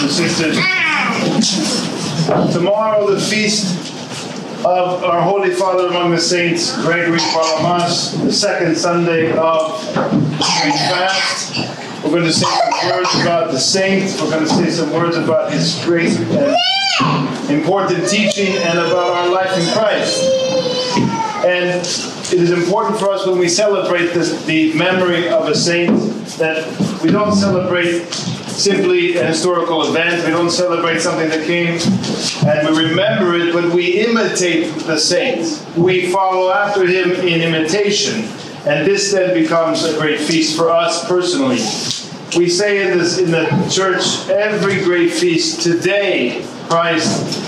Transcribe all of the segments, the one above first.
and sisters. Tomorrow, the feast of our Holy Father among the saints, Gregory Palamas, the second Sunday of Spring Fast. We're going to say some words about the saint. We're going to say some words about his great and important teaching and about our life in Christ. And it is important for us when we celebrate this, the memory of a saint that we don't celebrate simply a historical event. We don't celebrate something that came and we remember it, but we imitate the saint. We follow after him in imitation. And this then becomes a great feast for us personally. We say in, this, in the church every great feast, today Christ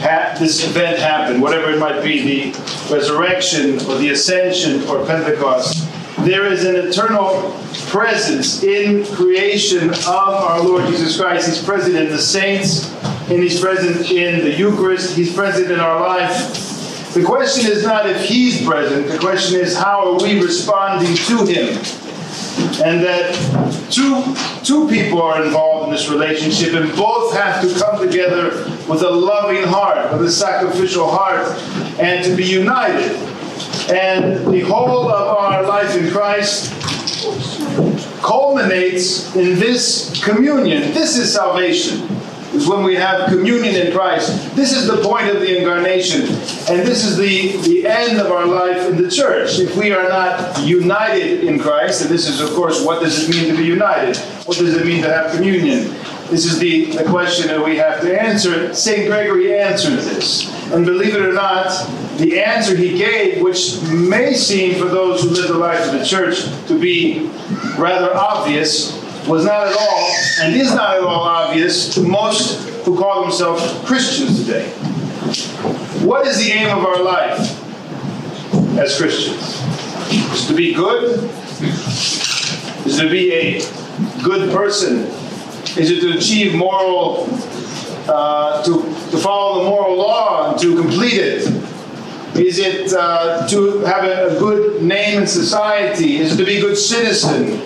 ha- this event happened, whatever it might be, the resurrection or the ascension or Pentecost, there is an eternal presence in creation of our Lord Jesus Christ. He's present in the saints, and He's present in the Eucharist, He's present in our life. The question is not if He's present, the question is how are we responding to Him? and that two, two people are involved in this relationship and both have to come together with a loving heart, with a sacrificial heart, and to be united. And the whole of our life in Christ culminates in this communion. This is salvation is when we have communion in Christ. This is the point of the incarnation, and this is the, the end of our life in the church. If we are not united in Christ, and this is, of course, what does it mean to be united? What does it mean to have communion? This is the, the question that we have to answer. St. Gregory answered this. And believe it or not, the answer he gave, which may seem for those who live the life of the church to be rather obvious, was not at all, and is not at all obvious to most who call themselves Christians today. What is the aim of our life as Christians? Is to be good? Is to be a good person? Is it to achieve moral, uh, to, to follow the moral law and to complete it? Is it uh, to have a, good name in society? Is it to be a good citizen?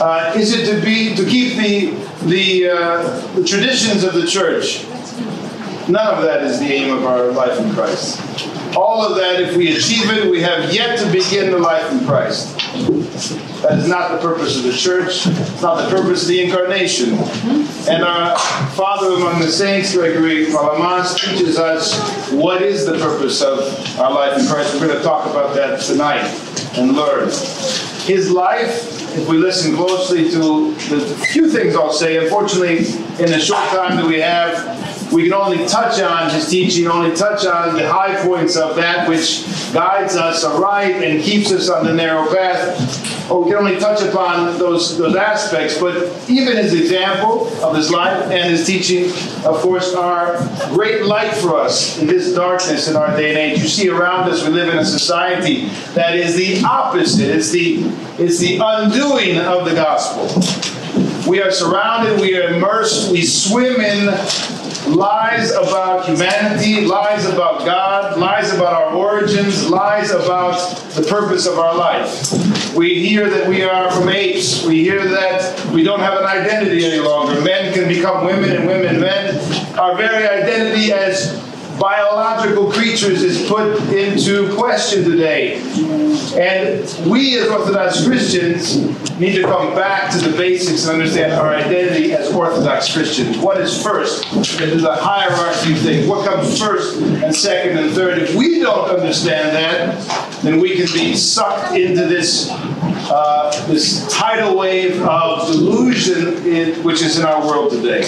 Uh, is it to be to keep the the, uh, the traditions of the church? None of that is the aim of our life in Christ. All of that, if we achieve it, we have yet to begin the life in Christ. That is not the purpose of the church. It's not the purpose of the incarnation. And our Father among the saints, Gregory Palamas, teaches us what is the purpose of our life in Christ. We're going to talk about that tonight and learn. His life if we listen closely to the few things I'll say, unfortunately, in the short time that we have, we can only touch on his teaching, only touch on the high points of that which guides us aright and keeps us on the narrow path. Or we can only touch upon those, those aspects, but even his example of his life and his teaching, of course, are great light for us in this darkness in our day and age. You see around us, we live in a society that is the opposite. It's the, it's the undoing of the gospel. We are surrounded, we are immersed, we swim in lies about humanity, lies about God, lies about our origins, lies about the purpose of our life. We hear that we are from apes. We hear that we don't have an identity any longer. Men can become women and women men. Our very identity as biological creatures is put into question today. And we as Orthodox Christians need to come back to the basics and understand our identity as Orthodox Christians. What is first? There's a hierarchy of things. What comes first and second and third? If we don't understand that, then we can be sucked into this uh, this tidal wave of delusion in, which is in our world today.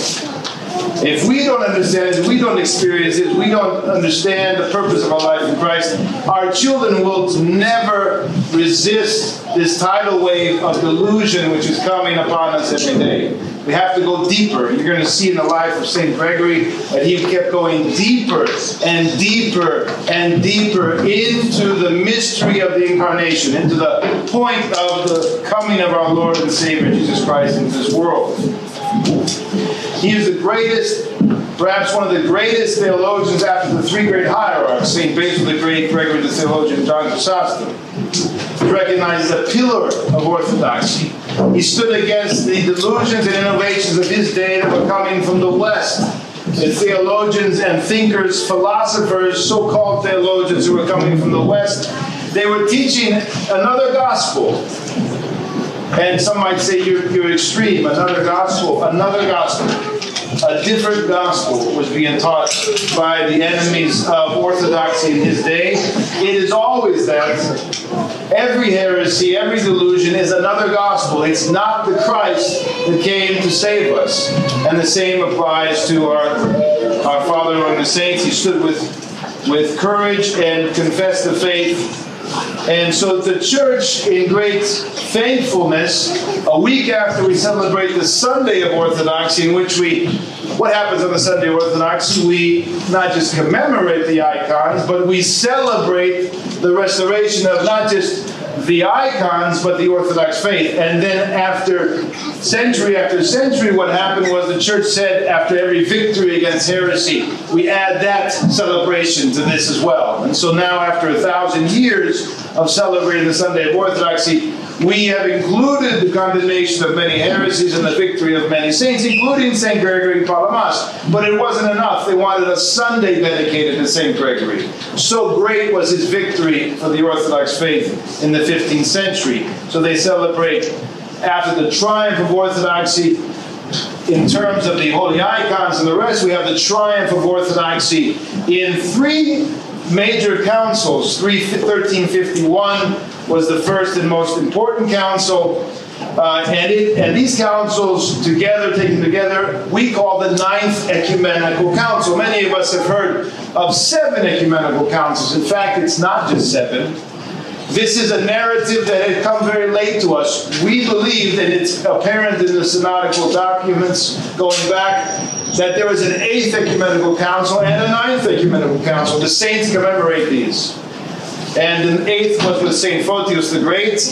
If we don't understand it, we don't experience it, we don't understand the purpose of our life in Christ, our children will never resist this tidal wave of delusion which is coming upon us every day. We have to go deeper. You're going to see in the life of St. Gregory that he kept going deeper and deeper and deeper into the mystery of the incarnation, into the point of the coming of our Lord and Savior Jesus Christ into this world. He is the greatest, perhaps one of the greatest theologians after the three great hierarchs, St. Basil the Great, Gregory the Theologian, John Chrysostom. He recognized a pillar of orthodoxy. He stood against the delusions and innovations of his day that were coming from the West. The theologians and thinkers, philosophers, so called theologians who were coming from the West, they were teaching another gospel. And some might say you're, you're extreme, another gospel, another gospel. A different gospel was being taught by the enemies of orthodoxy in his day. It is always that. Every heresy, every delusion is another gospel. It's not the Christ that came to save us. And the same applies to our, our Father among the saints. He stood with, with courage and confessed the faith and so the church, in great thankfulness, a week after we celebrate the Sunday of Orthodoxy, in which we, what happens on the Sunday of Orthodoxy? We not just commemorate the icons, but we celebrate the restoration of not just the icons, but the Orthodox faith. And then after century after century, what happened was the church said after every victory against heresy, we add that celebration to this as well. And so now, after a thousand years of celebrating the Sunday of Orthodoxy, we have included the condemnation of many heresies and the victory of many saints, including St. Gregory Palamas. But it wasn't enough. They wanted a Sunday dedicated to St. Gregory. So great was his victory for the Orthodox faith in the 15th century. So they celebrate after the triumph of Orthodoxy in terms of the holy icons and the rest, we have the triumph of Orthodoxy in three major councils. 1351 was the first and most important council. Uh, and, it, and these councils together, taken together, we call the Ninth Ecumenical Council. Many of us have heard of seven ecumenical councils. In fact, it's not just seven. This is a narrative that had come very late to us. We believe, and it's apparent in the synodical documents going back, that there was an eighth ecumenical council and a ninth ecumenical council. The saints commemorate these. And the eighth was with St. Photius the Great,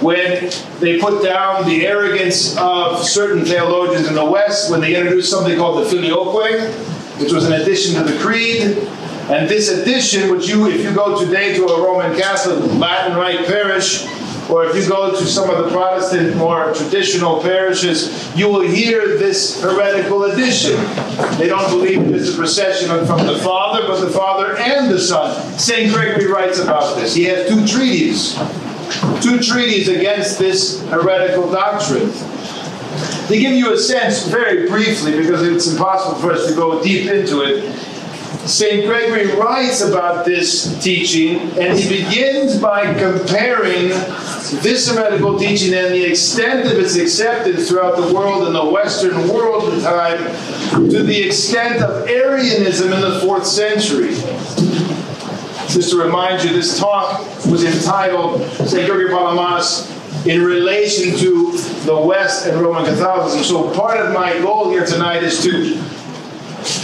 when they put down the arrogance of certain theologians in the West, when they introduced something called the Filioque, which was an addition to the Creed. And this addition, which you, if you go today to a Roman Catholic Latin Rite parish, or if you go to some of the Protestant, more traditional parishes, you will hear this heretical addition. They don't believe it's a procession from the Father, but the Father and the Son. St. Gregory writes about this. He has two treaties, two treaties against this heretical doctrine. To give you a sense, very briefly, because it's impossible for us to go deep into it, St. Gregory writes about this teaching, and he begins by comparing this heretical teaching and the extent of its acceptance throughout the world in the Western world at the time to the extent of Arianism in the fourth century. Just to remind you, this talk was entitled St. Gregory Palamas in relation to the West and Roman Catholicism. So part of my goal here tonight is to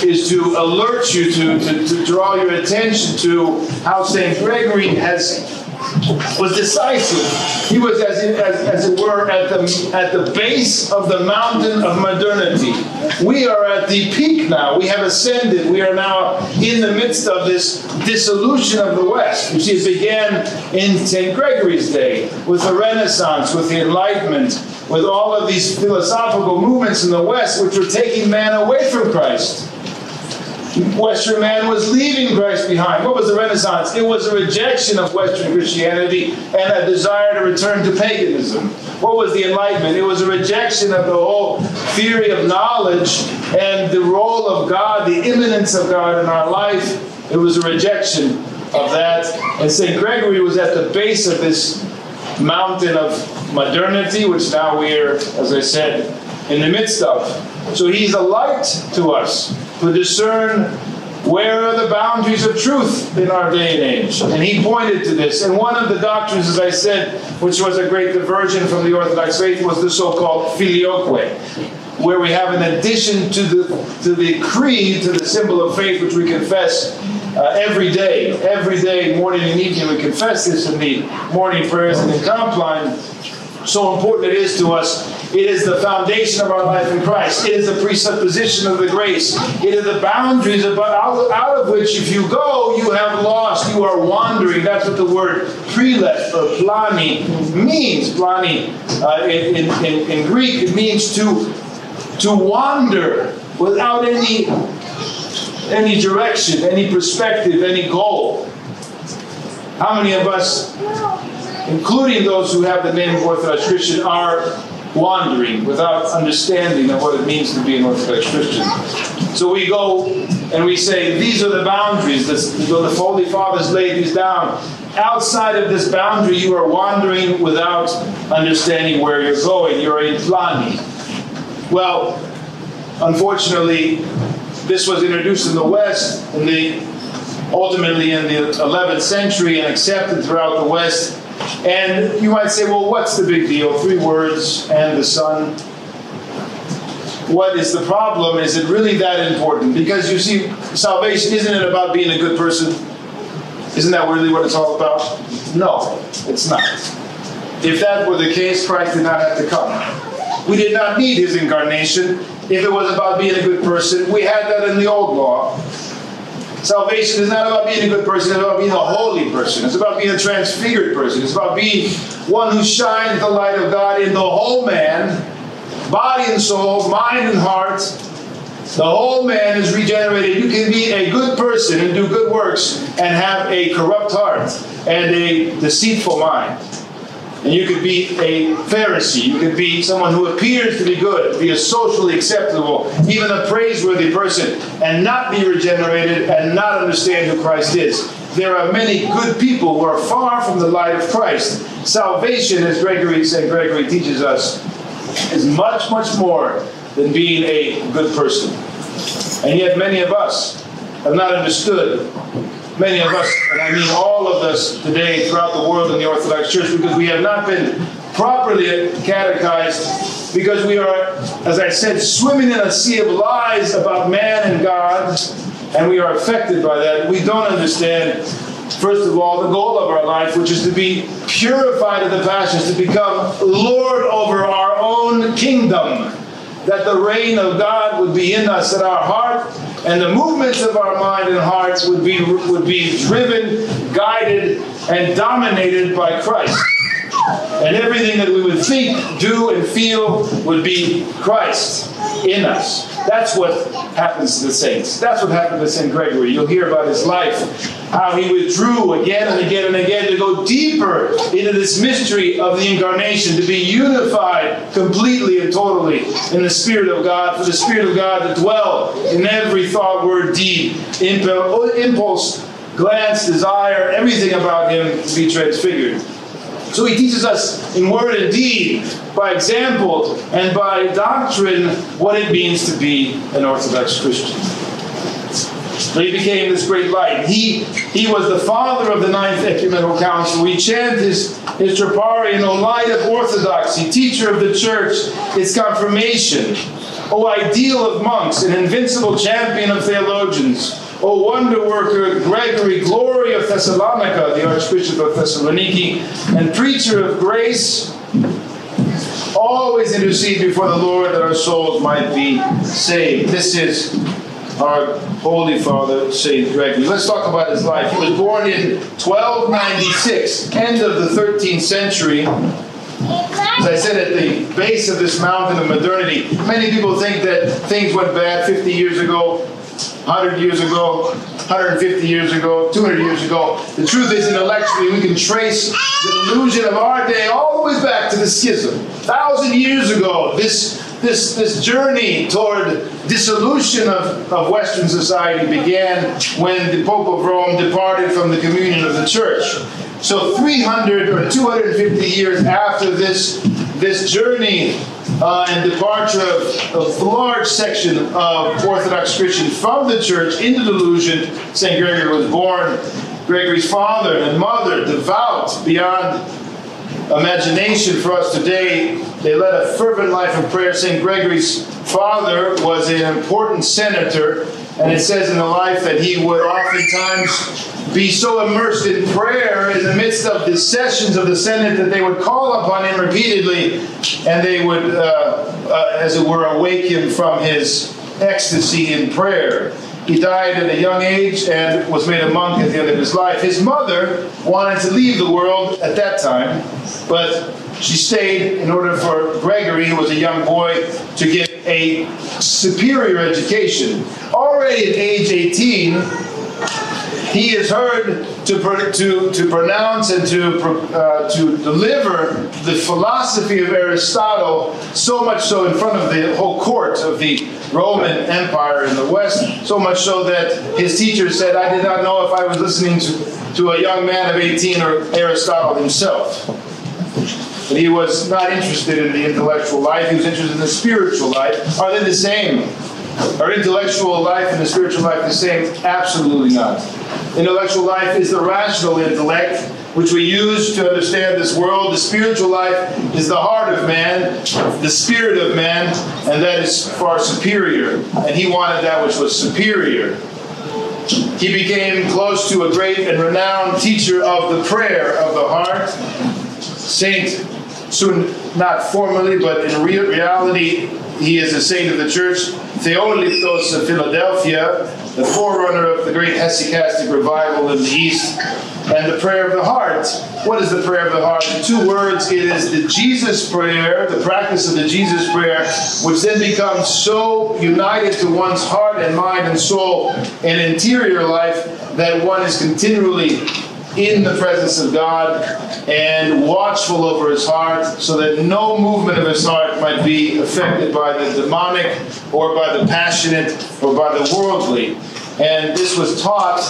is to alert you to, to, to draw your attention to how St. Gregory has was decisive. He was, as as, as it were, at the, at the base of the mountain of modernity. We are at the peak now. We have ascended. We are now in the midst of this dissolution of the West. You see, it began in St. Gregory's day with the Renaissance, with the Enlightenment, with all of these philosophical movements in the West, which were taking man away from Christ. Western man was leaving Christ behind. What was the Renaissance? It was a rejection of Western Christianity and a desire to return to paganism. What was the Enlightenment? It was a rejection of the whole theory of knowledge and the role of God, the immanence of God in our life. It was a rejection of that. And St. Gregory was at the base of this mountain of modernity, which now we are, as I said, in the midst of. So he's a light to us to discern where are the boundaries of truth in our day and age. And he pointed to this. And one of the doctrines, as I said, which was a great diversion from the Orthodox faith, was the so called filioque, where we have an addition to the, to the creed, to the symbol of faith, which we confess uh, every day. Every day, morning and evening, we confess this in the morning prayers and in Compline. So important it is to us It is the foundation of our life in Christ. It is the presupposition of the grace. It is the boundaries about, out, of which, if you go, you have lost. You are wandering. That's what the word prelest or plani means. Plani uh, in, in, in Greek, it means to, to wander without any, any direction, any perspective, any goal. How many of us, including those who have the name of Orthodox Christian, are wandering without understanding of what it means to be an Orthodox Christian? So we go and we say, these are the boundaries. The, the Holy Fathers laid these down. Outside of this boundary, you are wandering without understanding where you're going. You're in plani. Well, unfortunately, this was introduced in the West in the ultimately in the 11th century and accepted throughout the West. And you might say, well, what's the big deal? Three words and the Son. What is the problem? Is it really that important? Because you see, salvation isn't it about being a good person? Isn't that really what it's all about? No, it's not. If that were the case, Christ did not have to come. We did not need his incarnation. If it was about being a good person, we had that in the old law. Salvation is not about being a good person, it's about being a holy person. It's about being a transfigured person. It's about being one who shines the light of God in the whole man, body and soul, mind and heart. The whole man is regenerated. You can be a good person and do good works and have a corrupt heart and a deceitful mind. And you could be a Pharisee. You could be someone who appears to be good, be a socially acceptable, even a praiseworthy person, and not be regenerated and not understand who Christ is. There are many good people who are far from the light of Christ. Salvation, as Gregory St. Gregory teaches us, is much, much more than being a good person. And yet, many of us have not understood many of us, and I mean all of us today throughout the world in the Orthodox Church, because we have not been properly catechized, because we are, as I said, swimming in a sea of lies about man and God, and we are affected by that. We don't understand, first of all, the goal of our life, which is to be purified of the passions, to become Lord over our own kingdom that the reign of God would be in us, that our heart and the movements of our mind and hearts would be, would be driven, guided, and dominated by Christ. And everything that we would think, do, and feel would be Christ in us. That's what happens to the saints. That's what happened to St. Gregory. You'll hear about his life, how he withdrew again and again and again to go deeper into this mystery of the incarnation, to be unified completely in the Spirit of God, for the Spirit of God to dwell in every thought, word, deed, impulse, glance, desire, everything about him to be transfigured. So he teaches us in word and deed, by example, and by doctrine what it means to be an Orthodox Christian. He became this great light. He, he was the father of the Ninth Ecumenical Council. We chant his, his Troparion, O light of orthodoxy, teacher of the church, its confirmation, O ideal of monks, an invincible champion of theologians, O wonder worker Gregory, glory of Thessalonica, the Archbishop of Thessaloniki, and preacher of grace, always intercede before the Lord that our souls might be saved. This is our Holy Father, St. Gregory. Let's talk about his life. He was born in 1296, end of the 13th century. As I said, at the base of this mountain of modernity, many people think that things went bad 50 years ago. 100 years ago, 150 years ago, 200 years ago. The truth is, intellectually, we can trace the delusion of our day all the way back to the schism. A thousand years ago, this, this, this journey toward dissolution of, of Western society began when the Pope of Rome departed from the communion of the church. So 300 or 250 years after this, this journey uh, and departure of, of a large section of Orthodox Christians from the church into delusion, St. Gregory was born. Gregory's father and mother, devout beyond imagination for us today, they led a fervent life of prayer. St. Gregory's father was an important senator, and it says in the life that he would oftentimes be so immersed in prayer in the midst of the sessions of the Senate that they would call upon him repeatedly, and they would, uh, uh, as it were, awake him from his ecstasy in prayer. He died at a young age and was made a monk at the end of his life. His mother wanted to leave the world at that time, but she stayed in order for Gregory, who was a young boy, to get a superior education. Already at age 18, he is heard to, to, to pronounce and to, uh, to deliver the philosophy of Aristotle, so much so in front of the whole court of the Roman Empire in the West, so much so that his teacher said, I did not know if I was listening to, to a young man of 18 or Aristotle himself. But he was not interested in the intellectual life, he was interested in the spiritual life. Are they the same? Are intellectual life and the spiritual life the same? Absolutely not. Intellectual life is the rational intellect, which we use to understand this world. The spiritual life is the heart of man, the spirit of man, and that is far superior. And he wanted that which was superior. He became close to a great and renowned teacher of the prayer of the heart, Saint, soon not formally, but in reality, he is a saint of the church, Theolyptos of Philadelphia, the forerunner of the great hesychastic revival in the East, and the prayer of the heart. What is the prayer of the heart? In two words, it is the Jesus prayer, the practice of the Jesus prayer, which then becomes so united to one's heart and mind and soul and interior life that one is continually in the presence of God and watchful over his heart so that no movement of his heart might be affected by the demonic or by the passionate or by the worldly. And this was taught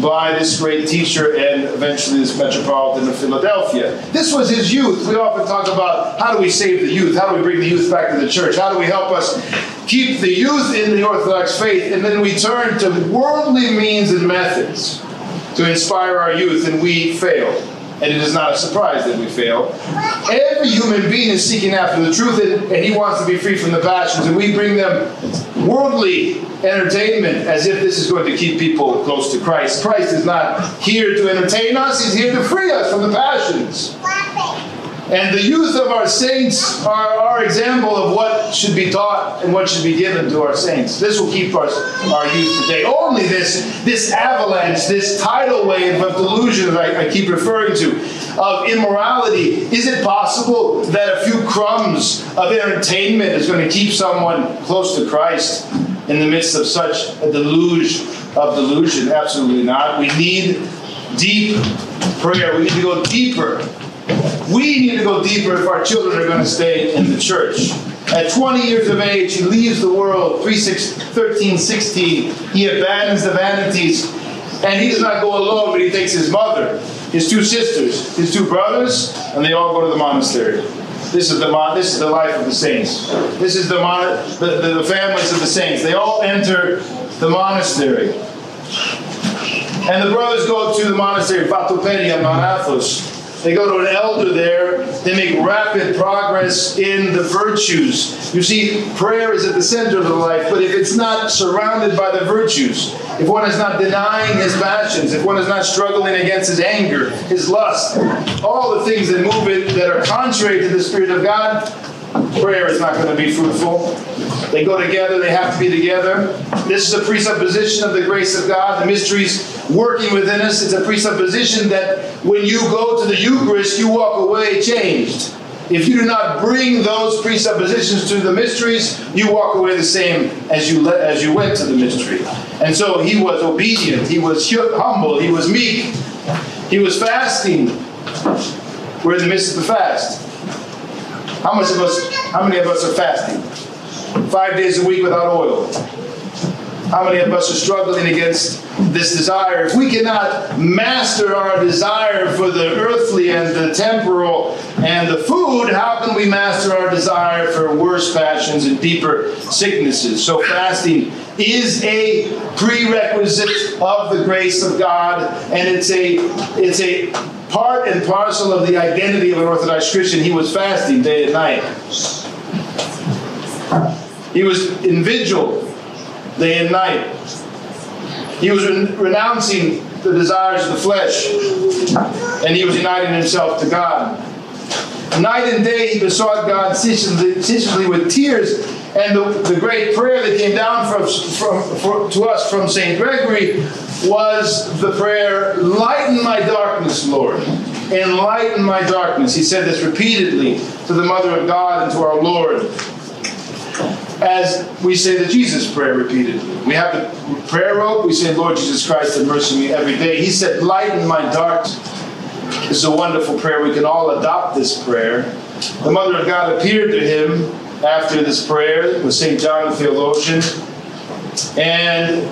by this great teacher and eventually this metropolitan of Philadelphia. This was his youth. We often talk about how do we save the youth? How do we bring the youth back to the church? How do we help us keep the youth in the Orthodox faith? And then we turn to worldly means and methods to inspire our youth, and we fail. And it is not a surprise that we fail. Every human being is seeking after the truth, and, and he wants to be free from the passions, and we bring them worldly entertainment as if this is going to keep people close to Christ. Christ is not here to entertain us, he's here to free us from the passions. And the youth of our saints are our example of what should be taught and what should be given to our saints. This will keep us, our youth today. Only this, this avalanche, this tidal wave of delusion that I, I keep referring to, of immorality, is it possible that a few crumbs of entertainment is going to keep someone close to Christ in the midst of such a deluge of delusion? Absolutely not. We need deep prayer. We need to go deeper we need to go deeper if our children are going to stay in the church. At 20 years of age, he leaves the world, 3, 6, 13, 16. He abandons the vanities. And he does not go alone, but he takes his mother, his two sisters, his two brothers, and they all go to the monastery. This is the, this is the life of the saints. This is the, the, the, the families of the saints. They all enter the monastery. And the brothers go to the monastery, Vatopedia Marathos, they go to an elder there. They make rapid progress in the virtues. You see, prayer is at the center of the life, but if it's not surrounded by the virtues, if one is not denying his passions, if one is not struggling against his anger, his lust, all the things that move it that are contrary to the Spirit of God, prayer is not going to be fruitful. They go together, they have to be together. This is a presupposition of the grace of God, the mysteries working within us. It's a presupposition that when you go to the Eucharist, you walk away changed. If you do not bring those presuppositions to the mysteries, you walk away the same as you le- as you went to the mystery. And so he was obedient, he was humble, he was meek, he was fasting. We're in the midst of the fast. How much of us? How many of us are fasting? Five days a week without oil. How many of us are struggling against this desire? If we cannot master our desire for the earthly and the temporal and the food, how can we master our desire for worse passions and deeper sicknesses? So, fasting is a prerequisite of the grace of God, and it's a it's a part and parcel of the identity of an Orthodox Christian. He was fasting day and night. He was in vigil day and night. He was re- renouncing the desires of the flesh, and he was uniting himself to God. Night and day he besought God ceaselessly, with tears, and the, the great prayer that came down from, from, for, to us from St. Gregory was the prayer, Lighten my darkness, Lord. Enlighten my darkness. He said this repeatedly to the Mother of God and to our Lord. As we say the Jesus prayer repeatedly. We have the prayer rope, we say, Lord Jesus Christ, have mercy on me every day. He said, Lighten my darkness. Is a wonderful prayer. We can all adopt this prayer. The Mother of God appeared to him after this prayer with St. John the theologian and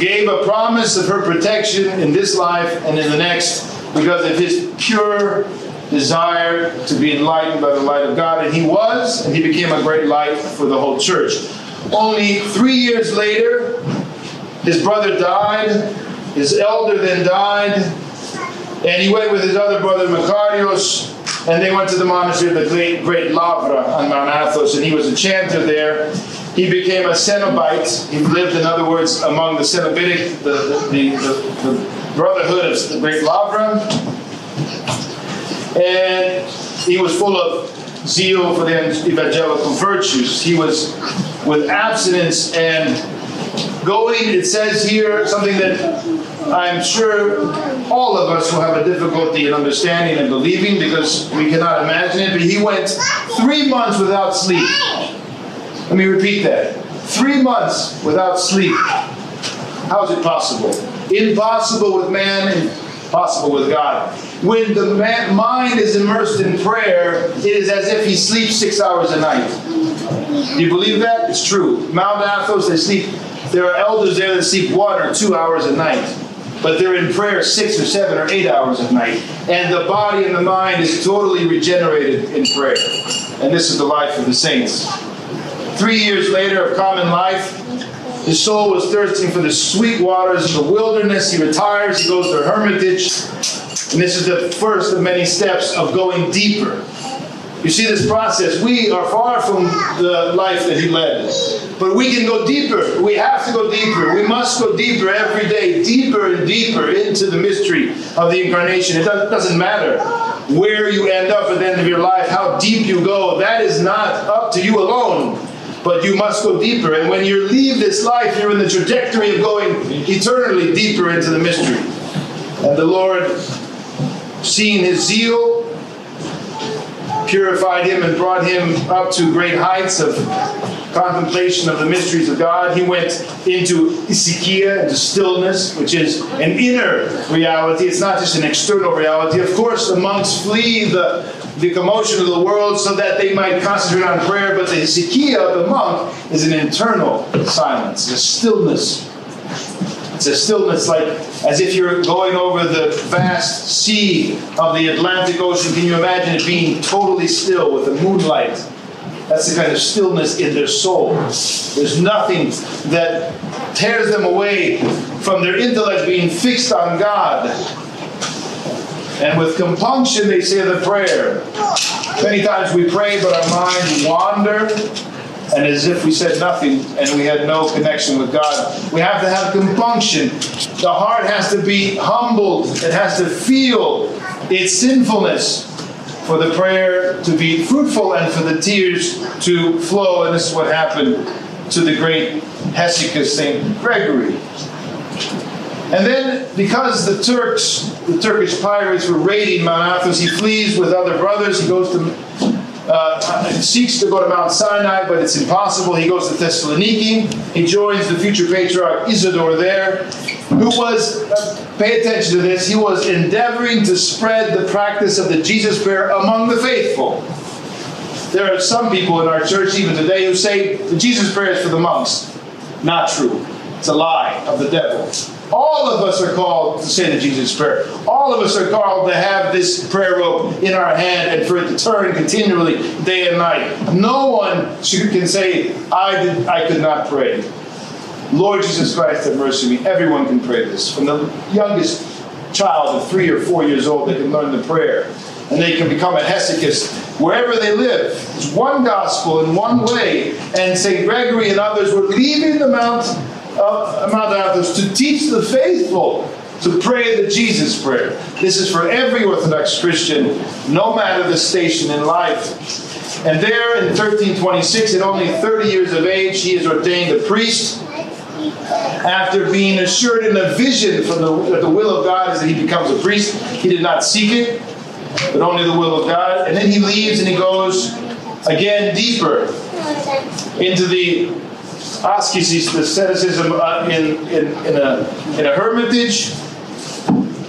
gave a promise of her protection in this life and in the next because of his pure desire to be enlightened by the light of God. And he was, and he became a great light for the whole church. Only three years later, his brother died, his elder then died, and he went with his other brother Macarius, and they went to the monastery of the great, great Lavra on Mount Athos, and he was a chanter there. He became a Cenobite. He lived, in other words, among the Cenobitic, the, the, the, the brotherhood of the great Lavra. And he was full of zeal for the evangelical virtues. He was with abstinence and going, it says here, something that I'm sure all of us will have a difficulty in understanding and believing because we cannot imagine it, but he went three months without sleep. Let me repeat that. Three months without sleep. How is it possible? Impossible with man and possible with God. When the mind is immersed in prayer, it is as if he sleeps six hours a night. Do you believe that? It's true. Mount Athos, they sleep. There are elders there that sleep one or two hours a night but they're in prayer six or seven or eight hours a night. And the body and the mind is totally regenerated in prayer. And this is the life of the saints. Three years later of common life, his soul was thirsting for the sweet waters of the wilderness. He retires, he goes to hermitage. And this is the first of many steps of going deeper you see this process. We are far from the life that he led. But we can go deeper. We have to go deeper. We must go deeper every day, deeper and deeper into the mystery of the incarnation. It doesn't matter where you end up at the end of your life, how deep you go. That is not up to you alone. But you must go deeper. And when you leave this life, you're in the trajectory of going eternally deeper into the mystery. And the Lord, seeing his zeal, purified him and brought him up to great heights of contemplation of the mysteries of God. He went into isikia, into stillness, which is an inner reality. It's not just an external reality. Of course, the monks flee the, the commotion of the world so that they might concentrate on prayer, but the isikia of the monk is an internal silence, a stillness it's a stillness like as if you're going over the vast sea of the Atlantic Ocean. Can you imagine it being totally still with the moonlight? That's the kind of stillness in their soul. There's nothing that tears them away from their intellect being fixed on God. And with compunction, they say the prayer. Many times we pray, but our minds wander and as if we said nothing and we had no connection with God. We have to have compunction. The heart has to be humbled, it has to feel its sinfulness for the prayer to be fruitful and for the tears to flow. And this is what happened to the great Hesychast, St. Gregory. And then, because the Turks, the Turkish pirates, were raiding Mount Athos, he flees with other brothers. He goes to uh, seeks to go to Mount Sinai, but it's impossible. He goes to Thessaloniki. He joins the future patriarch Isidore there, who was, uh, pay attention to this, he was endeavoring to spread the practice of the Jesus prayer among the faithful. There are some people in our church, even today, who say the Jesus prayer is for the monks. Not true. It's a lie of the devil. All of us are called to say the Jesus prayer. All of us are called to have this prayer rope in our hand and for it to turn continually day and night. No one should, can say, I, did, I could not pray. Lord Jesus Christ, have mercy on me. Everyone can pray this. From the youngest child of three or four years old, they can learn the prayer. And they can become a hesychist wherever they live. It's one gospel in one way. And St. Gregory and others were leaving the Mount, uh, to teach the faithful to pray the Jesus prayer. This is for every Orthodox Christian, no matter the station in life. And there in 1326, at only 30 years of age, he is ordained a priest after being assured in a vision from the, that the will of God is that he becomes a priest. He did not seek it, but only the will of God. And then he leaves and he goes again deeper into the ascesis, asceticism uh, in, in, in, a, in a hermitage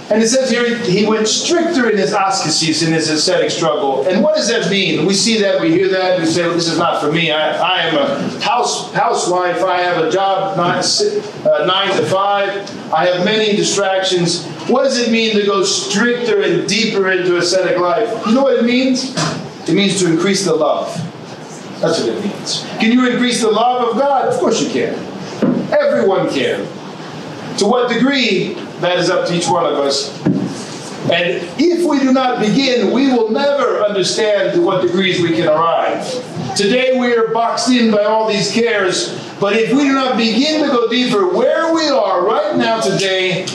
and it says here he went stricter in his ascesis, in his ascetic struggle. And what does that mean? We see that, we hear that, we say, well, this is not for me. I, I am a house housewife. I have a job nine, uh, nine to five. I have many distractions. What does it mean to go stricter and deeper into ascetic life? You know what it means? It means to increase the love. That's what it means. Can you increase the love of God? Of course you can. Everyone can. To what degree? That is up to each one of us. And if we do not begin, we will never understand to what degrees we can arrive. Today we are boxed in by all these cares, but if we do not begin to go deeper, where we are right now today,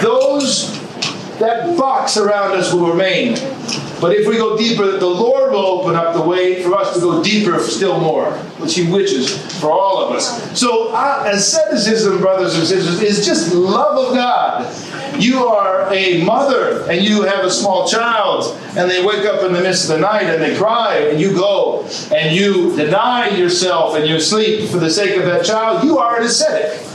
those that box around us will remain. But if we go deeper, the Lord will open up the way for us to go deeper still more, which He wishes for all of us. So, uh, asceticism, brothers and sisters, is just love of God. You are a mother and you have a small child, and they wake up in the midst of the night and they cry, and you go and you deny yourself and you sleep for the sake of that child. You are an ascetic.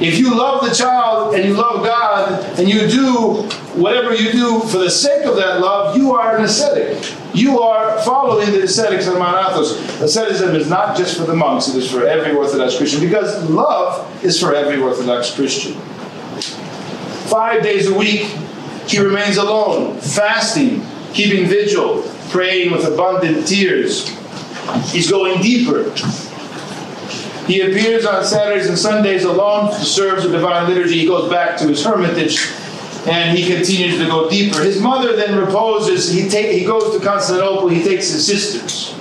If you love the child and you love God and you do whatever you do for the sake of that love, you are an ascetic. You are following the ascetics of Mount Athos. Asceticism is not just for the monks, it is for every Orthodox Christian because love is for every Orthodox Christian. Five days a week, he remains alone, fasting, keeping vigil, praying with abundant tears. He's going deeper. He appears on Saturdays and Sundays alone, to serves the divine liturgy. He goes back to his hermitage and he continues to go deeper. His mother then reposes. He, take, he goes to Constantinople. He takes his sisters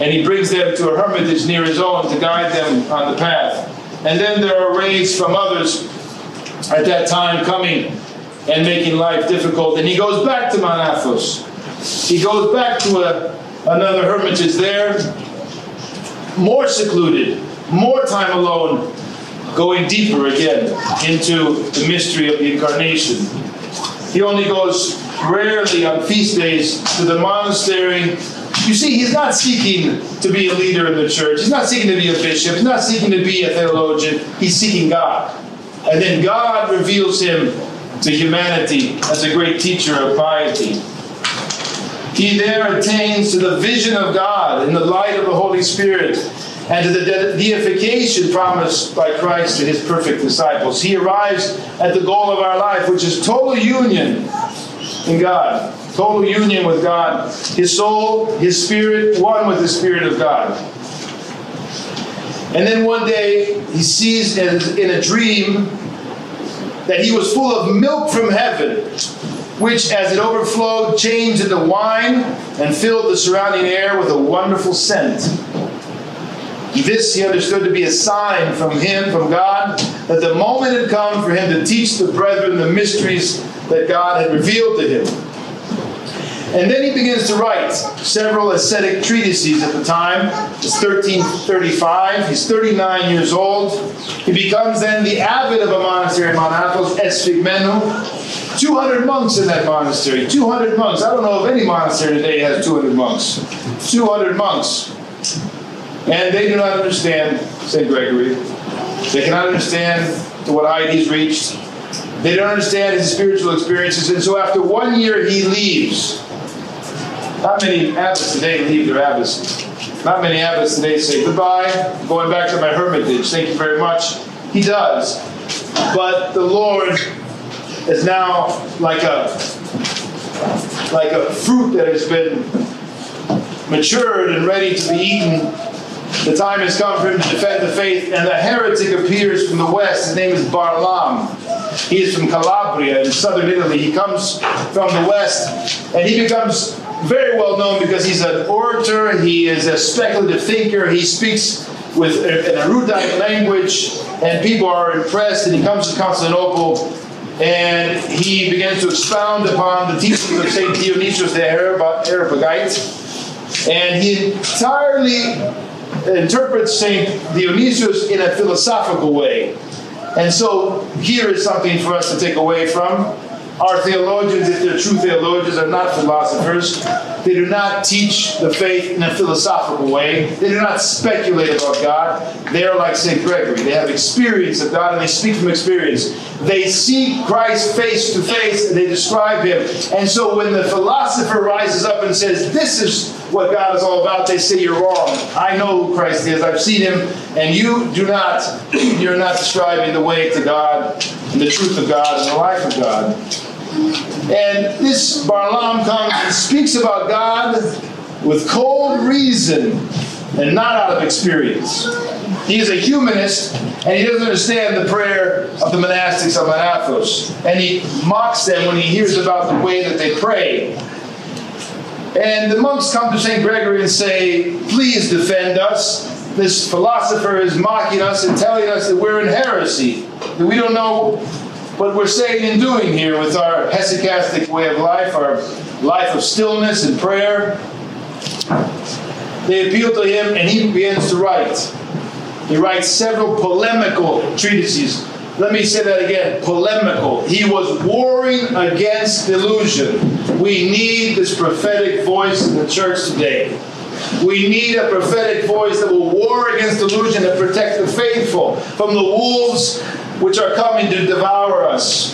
and he brings them to a hermitage near his own to guide them on the path. And then there are raids from others at that time coming and making life difficult. And he goes back to Mount Athos. He goes back to a, another hermitage there, more secluded, more time alone, going deeper again into the mystery of the incarnation. He only goes rarely on feast days to the monastery. You see, he's not seeking to be a leader in the church. He's not seeking to be a bishop. He's not seeking to be a theologian. He's seeking God. And then God reveals him to humanity as a great teacher of piety. He there attains to the vision of God in the light of the Holy Spirit and to the deification promised by Christ to his perfect disciples. He arrives at the goal of our life, which is total union in God. Total union with God. His soul, his spirit, one with the Spirit of God. And then one day he sees in a dream that he was full of milk from heaven, which as it overflowed changed into wine and filled the surrounding air with a wonderful scent. This he understood to be a sign from him, from God, that the moment had come for him to teach the brethren the mysteries that God had revealed to him. And then he begins to write several ascetic treatises at the time. It's 1335. He's 39 years old. He becomes then the abbot of a monastery in Mount Athos, Esphigmenou. 200 monks in that monastery. 200 monks. I don't know if any monastery today has 200 monks. 200 monks. And they do not understand St. Gregory. They cannot understand to what height he's reached. They don't understand his spiritual experiences. And so after one year, he leaves. Not many abbots today leave their abbacy. Not many abbots today say, goodbye, I'm going back to my hermitage. Thank you very much. He does. But the Lord is now like a like a fruit that has been matured and ready to be eaten the time has come for him to defend the faith, and the heretic appears from the west. His name is Barlaam. He is from Calabria in southern Italy. He comes from the west, and he becomes very well known because he's an orator, he is a speculative thinker, he speaks with an erudite language, and people are impressed, and he comes to Constantinople and he begins to expound upon the teachings of St. Dionysius the Areopagite, and he entirely interprets St. Dionysius in a philosophical way. And so here is something for us to take away from. Our theologians, if they're true theologians, are not philosophers. They do not teach the faith in a philosophical way. They do not speculate about God. They are like St. Gregory. They have experience of God and they speak from experience. They see Christ face to face and they describe him. And so when the philosopher rises up and says, This is what God is all about, they say you're wrong. I know who Christ is. I've seen him, and you do not. You're not describing the way to God and the truth of God and the life of God. And this Barlaam comes and speaks about God with cold reason and not out of experience. He is a humanist and he doesn't understand the prayer of the monastics of Mount Athos. And he mocks them when he hears about the way that they pray. And the monks come to St. Gregory and say, Please defend us. This philosopher is mocking us and telling us that we're in heresy, that we don't know what we're saying and doing here with our hesychastic way of life, our life of stillness and prayer. They appeal to him, and he begins to write. He writes several polemical treatises. Let me say that again polemical. He was warring against delusion. We need this prophetic voice in the church today. We need a prophetic voice that will war against delusion and protect the faithful from the wolves which are coming to devour us.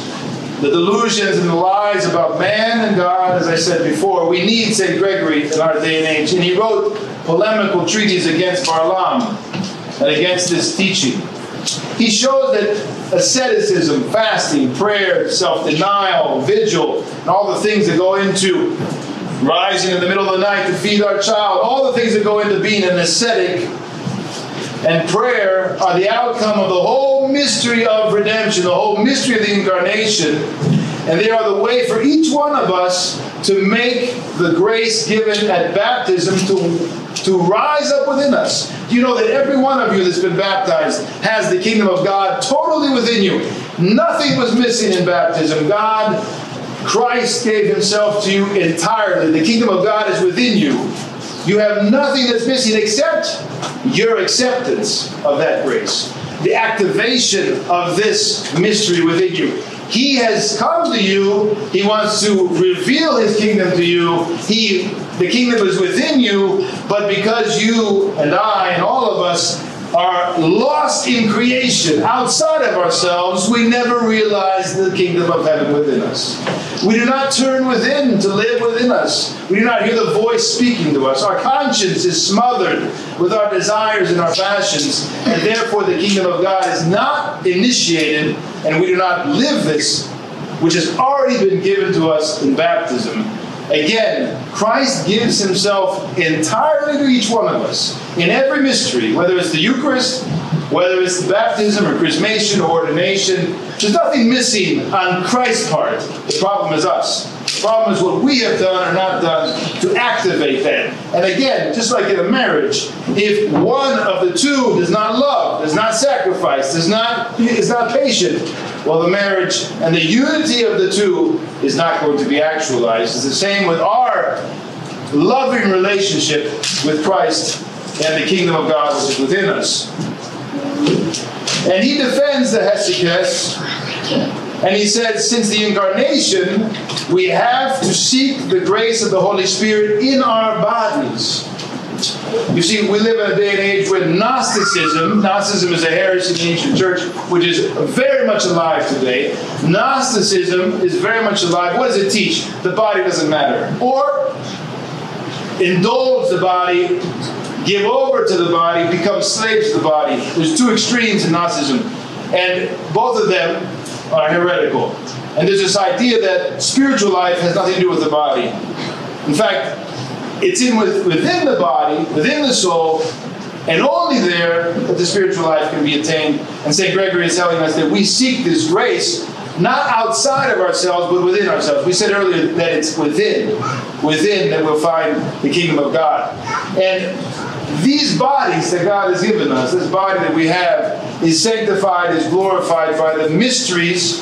The delusions and the lies about man and God, as I said before, we need St. Gregory in our day and age. And he wrote polemical treatises against Barlaam and against this teaching. He shows that asceticism, fasting, prayer, self denial, vigil, and all the things that go into rising in the middle of the night to feed our child, all the things that go into being an ascetic and prayer are the outcome of the whole mystery of redemption, the whole mystery of the incarnation. And they are the way for each one of us to make the grace given at baptism to, to rise up within us. You know that every one of you that's been baptized has the kingdom of God totally within you. Nothing was missing in baptism. God, Christ gave himself to you entirely. The kingdom of God is within you. You have nothing that's missing except your acceptance of that grace, the activation of this mystery within you. He has come to you. He wants to reveal his kingdom to you. He the kingdom is within you, but because you and I and all of us are lost in creation outside of ourselves, we never realize the kingdom of heaven within us. We do not turn within to live within us. We do not hear the voice speaking to us. Our conscience is smothered with our desires and our passions, and therefore the kingdom of God is not initiated, and we do not live this, which has already been given to us in baptism. Again, Christ gives himself entirely to each one of us in every mystery, whether it's the Eucharist, whether it's the baptism or chrismation or ordination. There's nothing missing on Christ's part. The problem is us. The problem is what we have done or not done to activate that. And again, just like in a marriage, if one of the two does not love, does not sacrifice, does not is not patient, well, the marriage and the unity of the two is not going to be actualized. It's the same with our loving relationship with Christ and the kingdom of God which is within us. And he defends the hesychasts, and he said, since the incarnation, we have to seek the grace of the Holy Spirit in our bodies. You see, we live in a day and age when Gnosticism, Gnosticism is a heresy in the ancient church, which is very much alive today. Gnosticism is very much alive. What does it teach? The body doesn't matter. Or indulge the body, give over to the body, become slaves to the body. There's two extremes in Gnosticism, and both of them are heretical. And there's this idea that spiritual life has nothing to do with the body. In fact, it's in within the body, within the soul, and only there that the spiritual life can be attained. And St. Gregory is telling us that we seek this grace not outside of ourselves, but within ourselves. We said earlier that it's within, within that we'll find the kingdom of God. And these bodies that God has given us, this body that we have, is sanctified, is glorified by the mysteries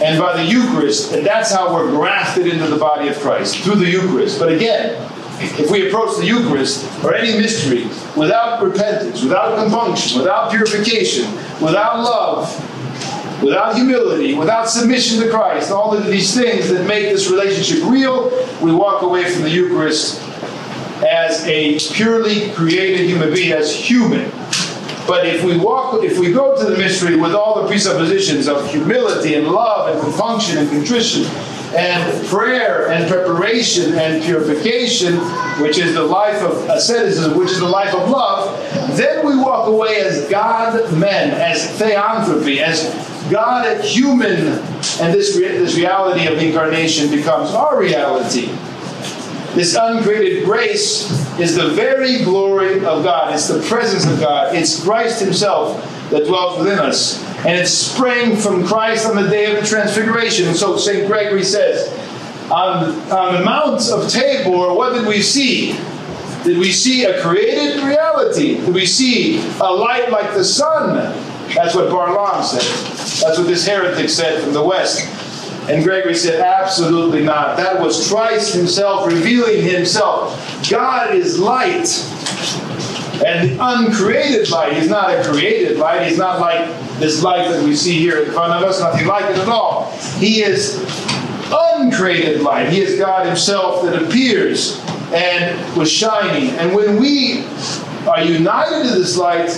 and by the Eucharist. And that's how we're grafted into the body of Christ, through the Eucharist. But again, if we approach the Eucharist or any mystery without repentance, without compunction, without purification, without love, without humility, without submission to Christ, all of these things that make this relationship real, we walk away from the Eucharist as a purely created human being, as human. But if we walk, if we go to the mystery with all the presuppositions of humility and love and compunction and contrition and prayer and preparation and purification, which is the life of asceticism, which is the life of love, then we walk away as God men, as theanthropy, as God human, and this, this reality of incarnation becomes our reality. This uncreated grace is the very glory of God. It's the presence of God. It's Christ Himself that dwells within us. And it sprang from Christ on the day of the transfiguration. So St. Gregory says, on, on the Mount of Tabor, what did we see? Did we see a created reality? Did we see a light like the sun? That's what Barlaam said. That's what this heretic said from the West. And Gregory said, absolutely not. That was Christ himself revealing himself. God is light. And the uncreated light, he's not a created light. He's not like this light that we see here in front of us, nothing like it at all. He is uncreated light. He is God himself that appears and was shining. And when we are united to this light,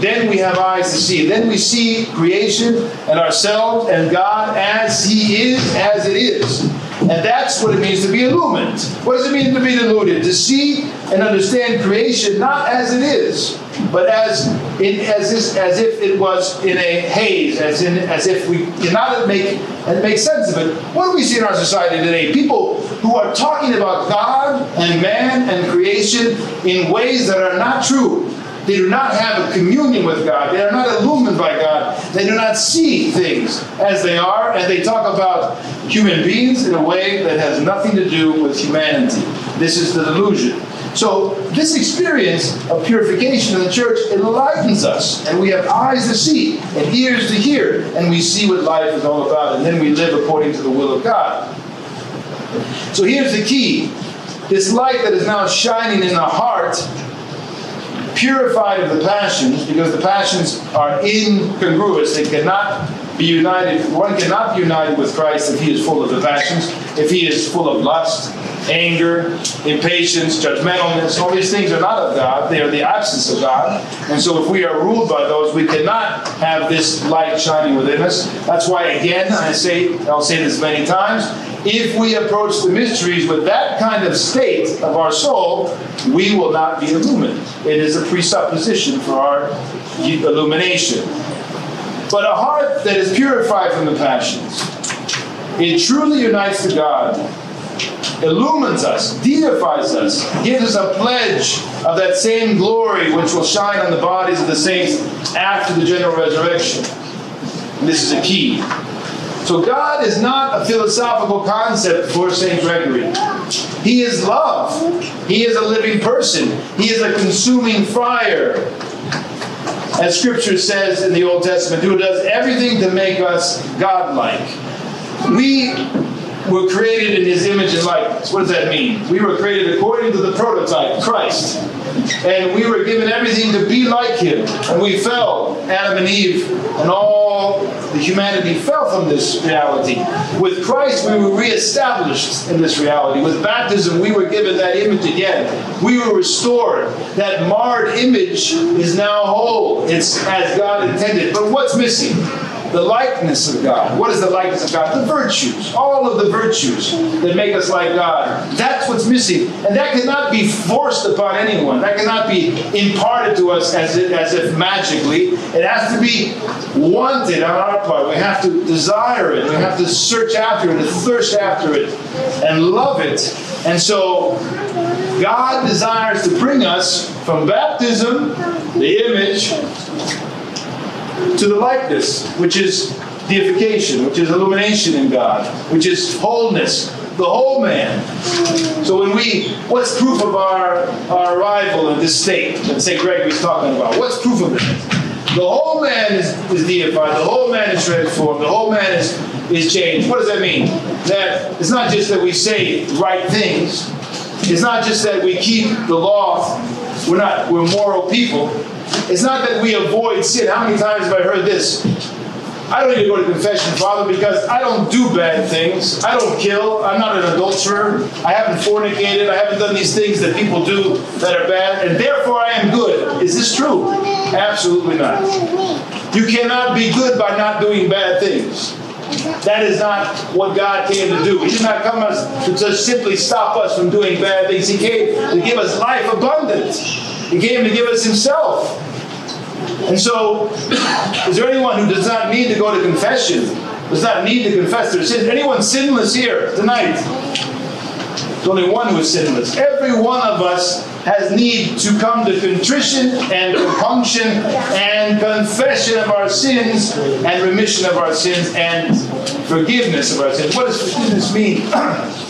then we have eyes to see. Then we see creation and ourselves and God as He is, as it is. And that's what it means to be illumined. What does it mean to be deluded? To see and understand creation not as it is, but as in, as, as if it was in a haze, as in as if we cannot make and make sense of it. What do we see in our society today? People who are talking about God and man and creation in ways that are not true. They do not have a communion with God. They are not illumined by God. They do not see things as they are, and they talk about human beings in a way that has nothing to do with humanity. This is the delusion. So, this experience of purification in the church enlightens us, and we have eyes to see and ears to hear, and we see what life is all about, and then we live according to the will of God. So, here's the key this light that is now shining in the heart purified of the passions, because the passions are incongruous. They cannot be united. One cannot be united with Christ if he is full of the passions, if he is full of lust, anger, impatience, judgmentalness. All these things are not of God. They are the absence of God. And so if we are ruled by those, we cannot have this light shining within us. That's why, again, I say, I'll say this many times, if we approach the mysteries with that kind of state of our soul, we will not be illumined. It is a presupposition for our illumination. But a heart that is purified from the passions, it truly unites to God, illumines us, deifies us, gives us a pledge of that same glory which will shine on the bodies of the saints after the general resurrection. And this is a key. So God is not a philosophical concept for St. Gregory. He is love. He is a living person. He is a consuming fire. As Scripture says in the Old Testament, who does everything to make us godlike. We were created in his image and likeness. What does that mean? We were created according to the prototype, Christ. And we were given everything to be like him. And we fell, Adam and Eve, and all the humanity fell from this reality. With Christ, we were reestablished in this reality. With baptism, we were given that image again. We were restored. That marred image is now whole. It's as God intended. But what's missing? The likeness of God. What is the likeness of God? The virtues. All of the virtues that make us like God. That's what's missing. And that cannot be forced upon anyone. That cannot be imparted to us as, if, as if magically. It has to be wanted on our part. We have to desire it. We have to search after it and thirst after it and love it. And so God desires to bring us from baptism, the image, to the likeness, which is deification, which is illumination in God, which is wholeness, the whole man. So when we, what's proof of our, our arrival in this state that St. Gregory's talking about? What's proof of that? The whole man is, is deified, the whole man is transformed, the whole man is, is changed. What does that mean? That it's not just that we say right things, it's not just that we keep the law, we're not, we're moral people. It's not that we avoid sin. How many times have I heard this? I don't need to go to confession, Father, because I don't do bad things. I don't kill. I'm not an adulterer. I haven't fornicated. I haven't done these things that people do that are bad, and therefore I am good. Is this true? Absolutely not. You cannot be good by not doing bad things. That is not what God came to do. He did not come us to just simply stop us from doing bad things. He came to give us life abundant. He came to give us Himself. And so, is there anyone who does not need to go to confession, does not need to confess their sins? Anyone sinless here tonight? There's only one who is sinless. Every one of us has need to come to contrition and compunction and confession of our sins and remission of our sins and forgiveness of our sins. What does forgiveness mean?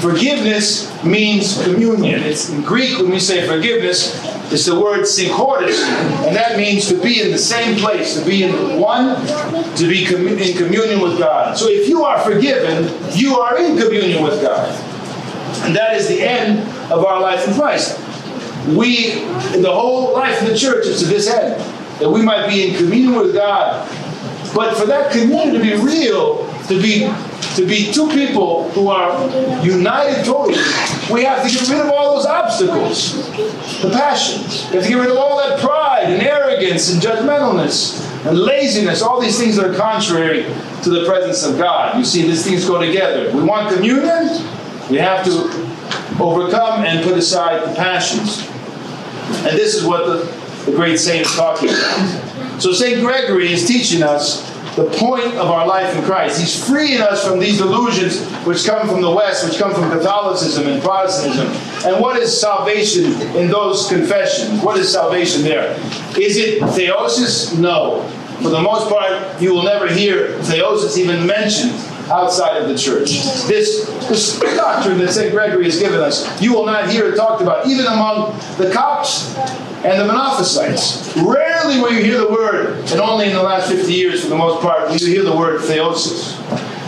forgiveness means communion. It's in Greek when we say forgiveness, it's the word synchoresis, and that means to be in the same place, to be in one, to be in communion with God. So if you are forgiven, you are in communion with God. And that is the end of our life in Christ. We, the whole life of the church, is to this end, that we might be in communion with God. But for that communion to be real, to be to be two people who are united totally, we have to get rid of all those obstacles, the passions. We have to get rid of all that pride and arrogance and judgmentalness and laziness, all these things that are contrary to the presence of God. You see, these things go together. We want communion, we have to overcome and put aside the passions. And this is what the, the great saint is talking about. So St. Gregory is teaching us the point of our life in Christ. He's freeing us from these delusions which come from the West, which come from Catholicism and Protestantism. And what is salvation in those confessions? What is salvation there? Is it theosis? No. For the most part, you will never hear theosis even mentioned outside of the church. This, this doctrine that St. Gregory has given us, you will not hear it talked about, even among the Copts and the Monophysites. Rarely will you hear the word, and only in the last 50 years, for the most part, will you hear the word theosis.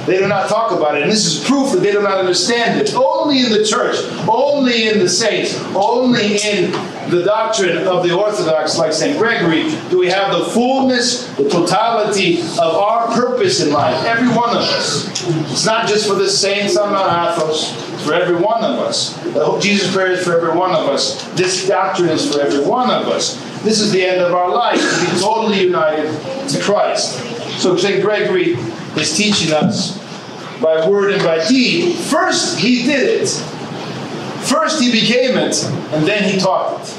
They do not talk about it. And this is proof that they do not understand it. Only in the church, only in the saints, only in the doctrine of the Orthodox, like St. Gregory, do we have the fullness, the totality of our purpose in life. Every one of us. It's not just for the saints on Mount Athos, it's for every one of us. The Jesus' prayer is for every one of us. This doctrine is for every one of us. This is the end of our life, to be totally united to Christ. So St. Gregory is teaching us by word and by deed. First, he did it. First, he became it, and then he taught it.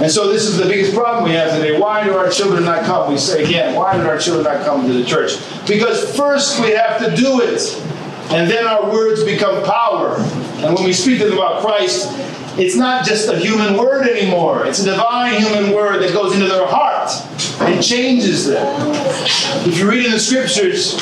And so, this is the biggest problem we have today. Why do our children not come? We say again, why do our children not come to the church? Because first we have to do it, and then our words become power. And when we speak to them about Christ, it's not just a human word anymore. It's a divine human word that goes into their heart and changes them. If you read in the scriptures,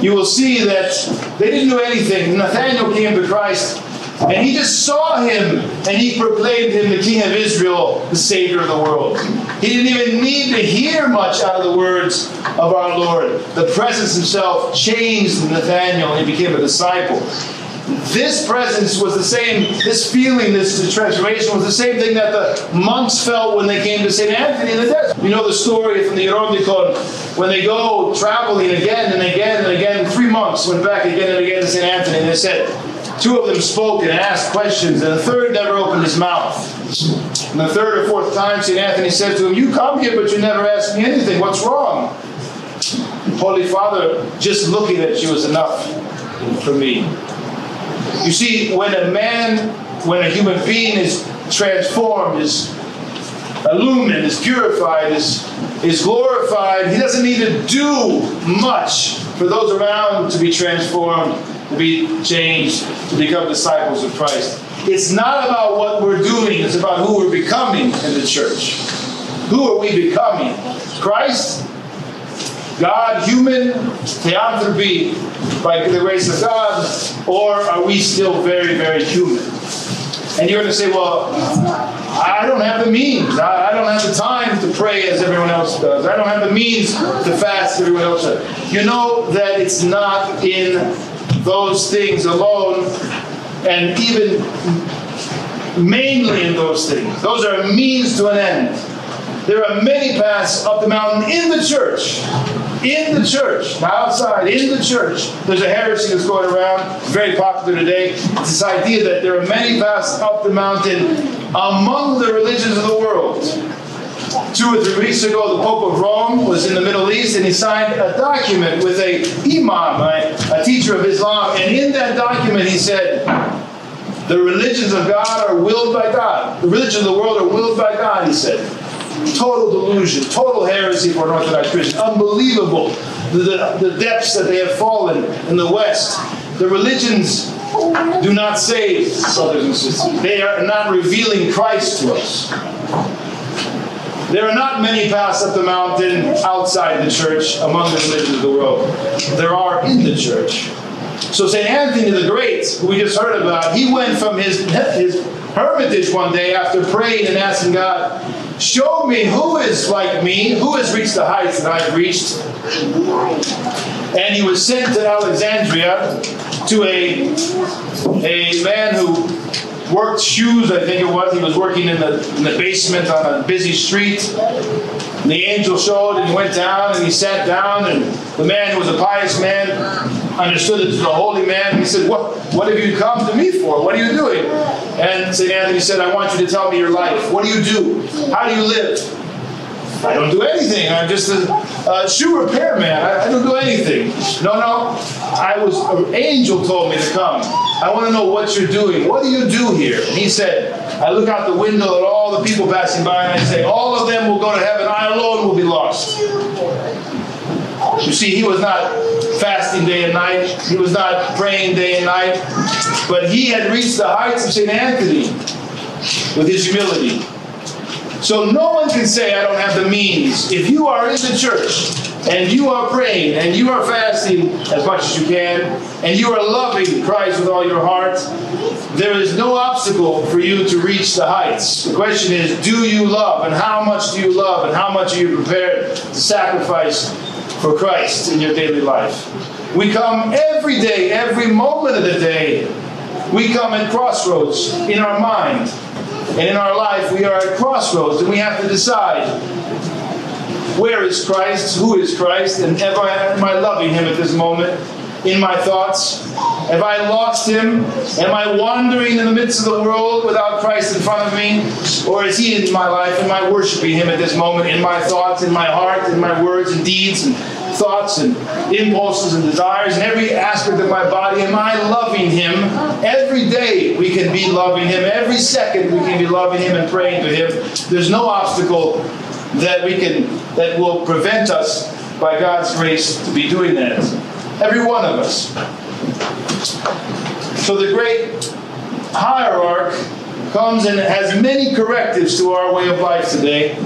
you will see that they didn't do anything. Nathanael came to Christ and he just saw him and he proclaimed him the King of Israel, the Savior of the world. He didn't even need to hear much out of the words of our Lord. The presence himself changed Nathanael and he became a disciple. This presence was the same, this feeling, this transformation was the same thing that the monks felt when they came to St. Anthony in the desert. You know the story from the Gerontikon, when they go traveling again and again and again, three monks went back again and again to St. Anthony and they said, two of them spoke and asked questions, and the third never opened his mouth. And the third or fourth time, St. Anthony said to him, You come here, but you never ask me anything. What's wrong? Holy Father, just looking at you is enough for me. You see, when a man, when a human being is transformed, is illumined, is purified, is, is glorified, he doesn't need to do much for those around to be transformed, to be changed, to become disciples of Christ. It's not about what we're doing, it's about who we're becoming in the church. Who are we becoming? Christ? God human, theanthropy by the grace of God, or are we still very, very human? And you're going to say, well, I don't have the means. I don't have the time to pray as everyone else does. I don't have the means to fast as everyone else does. You know that it's not in those things alone, and even mainly in those things. Those are means to an end. There are many paths up the mountain in the church. In the church, not outside, in the church. There's a heresy that's going around, very popular today. It's this idea that there are many paths up the mountain among the religions of the world. Two or three weeks ago, the Pope of Rome was in the Middle East and he signed a document with a imam, a, a teacher of Islam. And in that document, he said, the religions of God are willed by God. The religions of the world are willed by God, he said. Total delusion, total heresy for an Orthodox Christian. Unbelievable the, the depths that they have fallen in the West. The religions do not save, brothers and sisters. They are not revealing Christ to us. There are not many paths up the mountain outside the church among the religions of the world. There are in the church. So St. Anthony the Great, who we just heard about, he went from his, his hermitage one day after praying and asking God, show me who is like me, who has reached the heights that I've reached. And he was sent to Alexandria to a, a man who worked shoes, I think it was. He was working in the, in the basement on a busy street. And the angel showed and he went down and he sat down and the man who was a pious man understood it was a holy man. He said, what, what have you come to me for? What are you doing? And St. Anthony said, I want you to tell me your life. What do you do? How do you live? I don't do anything. I'm just a, a shoe repairman. I, I, don't do anything. No, no. I was an angel told me to come. I want to know what you're doing. What do you do here? And he said, I look out the window at all the people passing by and I say, all of them will go to heaven. I alone will be lost. You see, he was not fasting day and night. He was not praying day and night. But he had reached the heights of St. Anthony with his humility. So no one can say, I don't have the means. If you are in the church and you are praying and you are fasting as much as you can and you are loving Christ with all your heart, there is no obstacle for you to reach the heights. The question is, do you love and how much do you love and how much are you prepared to sacrifice for Christ in your daily life? We come every day, every moment of the day. We come at crossroads in our mind and in our life. We are at crossroads and we have to decide where is Christ? Who is Christ? And am I, am I loving him at this moment? In my thoughts? Have I lost him? Am I wandering in the midst of the world without Christ in front of me? Or is he in my life? Am I worshiping him at this moment in my thoughts, in my heart, in my words and deeds and thoughts and impulses and desires and every aspect of my body? Am I loving him? Every day we can be loving him. Every second we can be loving him and praying to him. There's no obstacle that we can that will prevent us by God's grace to be doing that. Every one of us. So the great hierarch comes and has many correctives to our way of life today.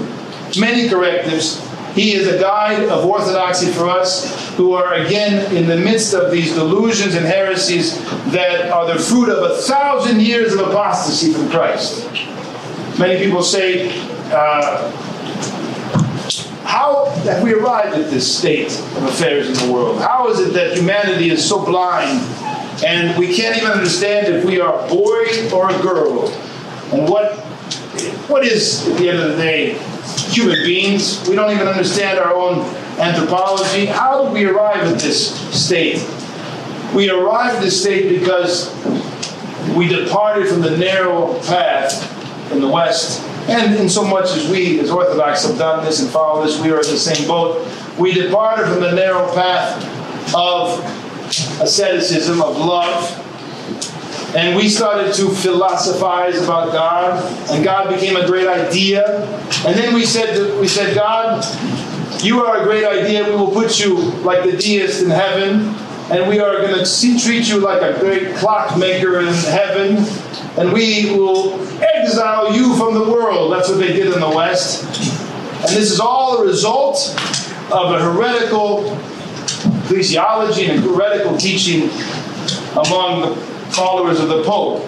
Many correctives. He is a guide of orthodoxy for us who are again in the midst of these delusions and heresies that are the fruit of a thousand years of apostasy from Christ. Many people say, uh, how have we arrived at this state of affairs in the world? How is it that humanity is so blind and we can't even understand if we are a boy or a girl? And what, what is, at the end of the day, human beings? We don't even understand our own anthropology. How did we arrive at this state? We arrived at this state because we departed from the narrow path in the West and in so much as we, as Orthodox, have done this and followed this, we are in the same boat. We departed from the narrow path of asceticism, of love, and we started to philosophize about God, and God became a great idea. And then we said, we said, God, you are a great idea. We will put you like the deist in heaven, and we are going to treat you like a great clockmaker in heaven, and we will exile you from the world. That's what they did in the West. And this is all a result of a heretical ecclesiology and heretical teaching among the followers of the Pope.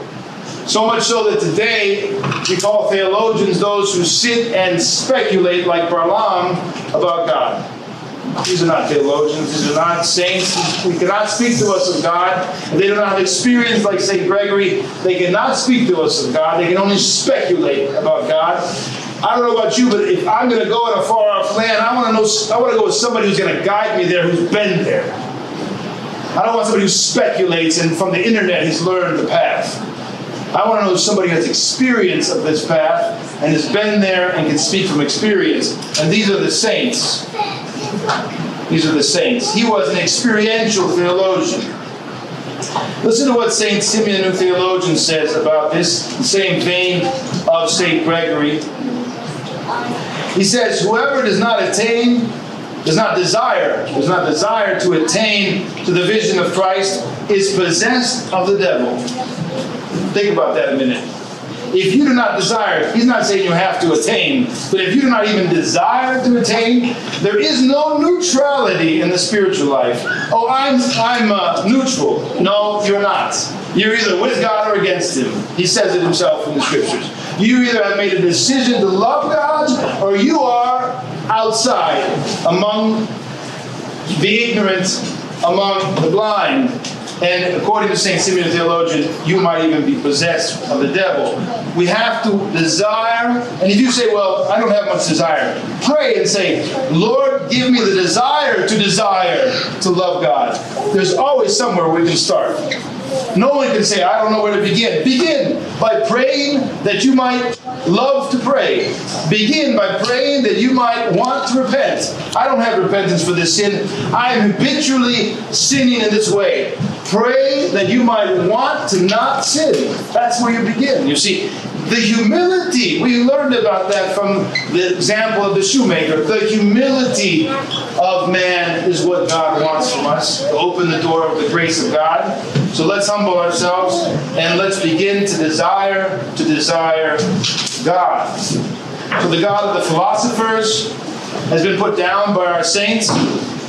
So much so that today we call theologians those who sit and speculate like Barlaam about God. These are not theologians. These are not saints. We cannot speak to us of God. They do not have experience like St. Gregory. They cannot speak to us of God. They can only speculate about God. I don't know about you, but if I'm going to go in a far off land, I want to know. I want to go with somebody who's going to guide me there, who's been there. I don't want somebody who speculates and from the internet has learned the path. I want to know somebody has experience of this path and has been there and can speak from experience. And these are the saints. These are the saints. He was an experiential theologian. Listen to what St. Simeon, the theologian, says about this, same vein of St. Gregory. He says, Whoever does not attain, does not desire, does not desire to attain to the vision of Christ is possessed of the devil. Think about that a minute. If you do not desire, he's not saying you have to attain, but if you do not even desire to attain, there is no neutrality in the spiritual life. Oh, I'm I'm uh, neutral. No, you're not. You're either with God or against Him. He says it himself in the scriptures. You either have made a decision to love God, or you are outside among the ignorant, among the blind, and according to St. Simeon the theologian, you might even be possessed of the devil. We have to desire, and if you say, Well, I don't have much desire, pray and say, Lord, give me the desire to desire to love God. There's always somewhere we can start. No one can say, I don't know where to begin. Begin by praying that you might love to pray. Begin by praying that you might want to repent. I don't have repentance for this sin. I am habitually sinning in this way. Pray that you might want to not sin. That's where you begin. You see, the humility, we learned about that from the example of the shoemaker. The humility of man is what God wants from us to open the door of the grace of God. So let's humble ourselves and let's begin to desire, to desire God. So the God of the philosophers has been put down by our saints.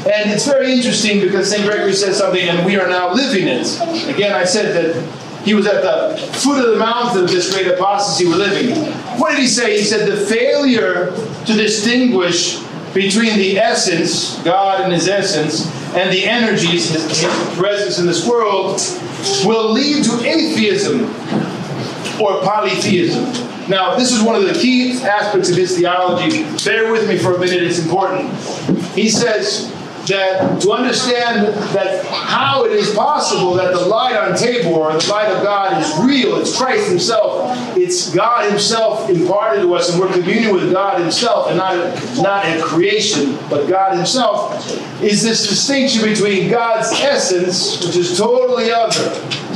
And it's very interesting because St. Gregory says something and we are now living it. Again, I said that he was at the foot of the mountain of this great apostasy we're living. What did he say? He said the failure to distinguish between the essence, God and his essence, and the energies, his, his presence in this world, will lead to atheism or polytheism. Now, this is one of the key aspects of his theology. Bear with me for a minute, it's important. He says, that to understand that how it is possible that the light on Tabor, the light of God, is real. It's Christ Himself. It's God Himself imparted to us, and we're communing with God Himself, and not not a creation, but God Himself. Is this distinction between God's essence, which is totally other,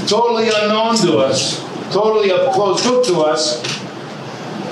totally unknown to us, totally up close to us,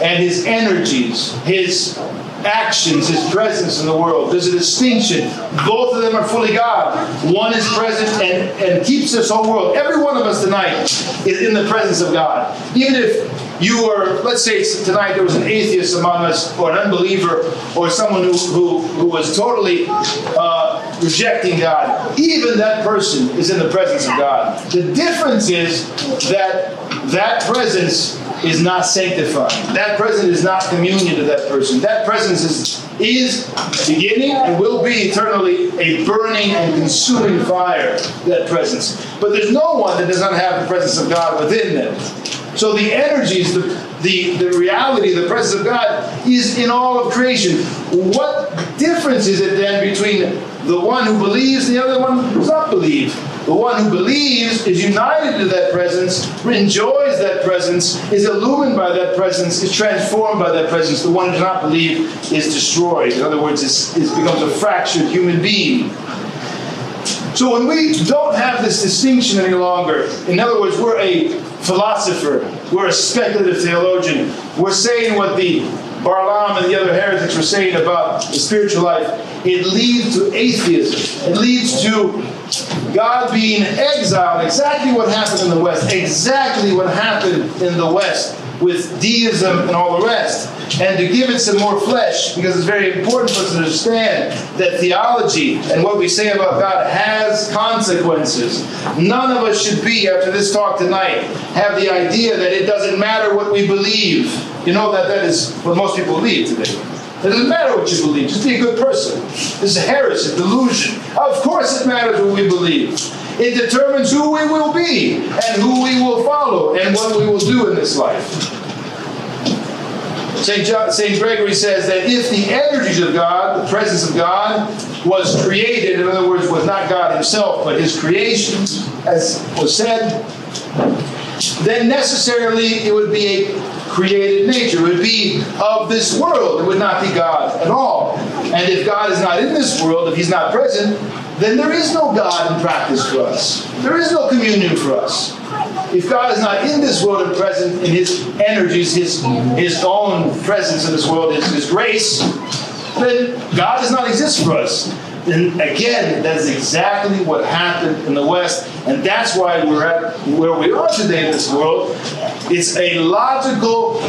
and His energies, His actions, his presence in the world. There's a distinction. Both of them are fully God. One is present and, and keeps this whole world. Every one of us tonight is in the presence of God. Even if you were, let's say tonight there was an atheist among us, or an unbeliever, or someone who, who, who was totally uh, rejecting God, even that person is in the presence of God. The difference is that that presence is not sanctified. That presence is not communion to that person. That presence is, is beginning and will be eternally a burning and consuming fire, that presence. But there's no one that does not have the presence of God within them. So the energies, the, the, the reality, the presence of God is in all of creation. What difference is it then between the one who believes and the other one who does not believe? The one who believes is united to that presence, enjoys that presence, is illumined by that presence, is transformed by that presence. The one who does not believe is destroyed. In other words, it becomes a fractured human being. So when we don't have this distinction any longer, in other words, we're a philosopher, we're a speculative theologian, we're saying what the Barlaam and the other heretics were saying about the spiritual life, it leads to atheism. It leads to God being exiled. Exactly what happened in the West. Exactly what happened in the West with deism and all the rest. and to give it some more flesh because it's very important for us to understand that theology and what we say about God has consequences. None of us should be, after this talk tonight, have the idea that it doesn't matter what we believe. You know that that is what most people believe today. It doesn't matter what you believe, just be a good person. This is a heresy, delusion. Of course, it matters what we believe. It determines who we will be and who we will follow and what we will do in this life. St., John, St. Gregory says that if the energies of God, the presence of God, was created, in other words, was not God himself, but his creation, as was said, then necessarily it would be a created nature. Would be of this world. It would not be God at all. And if God is not in this world, if he's not present, then there is no God in practice for us. There is no communion for us. If God is not in this world and present in His energies, His, his own presence in this world, His, his grace, then God does not exist for us. And again, that is exactly what happened in the West, and that's why we're at where we are today in this world. It's a logical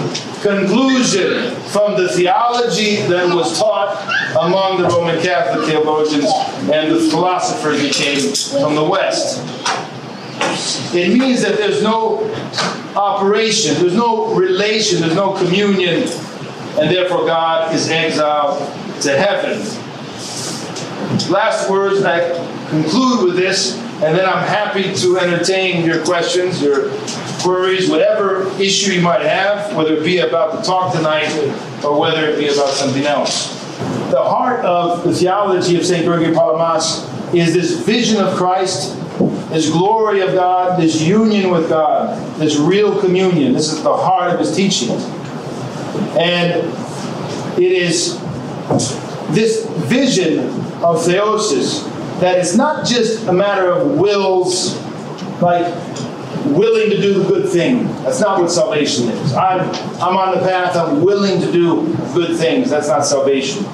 conclusion from the theology that was taught among the Roman Catholic theologians and the philosophers that came from the West. It means that there's no operation, there's no relation, there's no communion, and therefore God is exiled to heaven. Last words, I conclude with this, and then I'm happy to entertain your questions, your queries, whatever issue you might have, whether it be about the talk tonight or whether it be about something else. The heart of the theology of St. Gregory Palamas is this vision of Christ, this glory of God, this union with God, this real communion. This is the heart of his teachings. And it is this vision of theosis that it's not just a matter of wills, like willing to do the good thing. That's not what salvation is. I'm, I'm on the path, I'm willing to do good things. That's not salvation.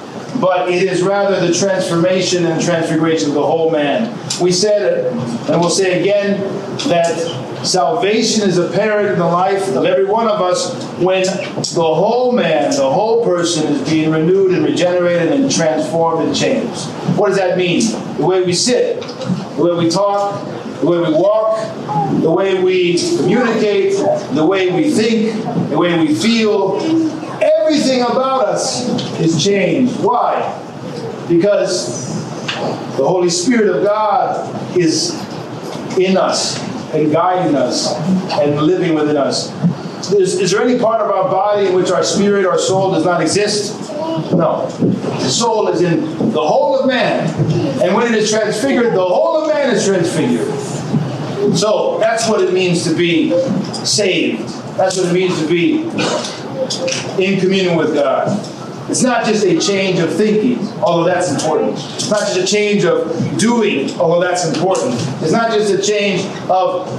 But it is rather the transformation and transfiguration of the whole man. We said, and we'll say again, that Salvation is apparent in the life of every one of us when the whole man, the whole person is being renewed and regenerated and transformed and changed. What does that mean? The way we sit, the way we talk, the way we walk, the way we communicate, the way we think, the way we feel. Everything about us is changed. Why? Because the Holy Spirit of God is in us and guiding us and living within us. Is, is, there any part of our body in which our spirit, our soul does not exist? No. The soul is in the whole of man. And when it is transfigured, the whole of man is transfigured. So that's what it means to be saved. That's what it means to be in communion with God. It's not just a change of thinking, although that's important. It's not just a change of doing, although that's important. It's not just a change of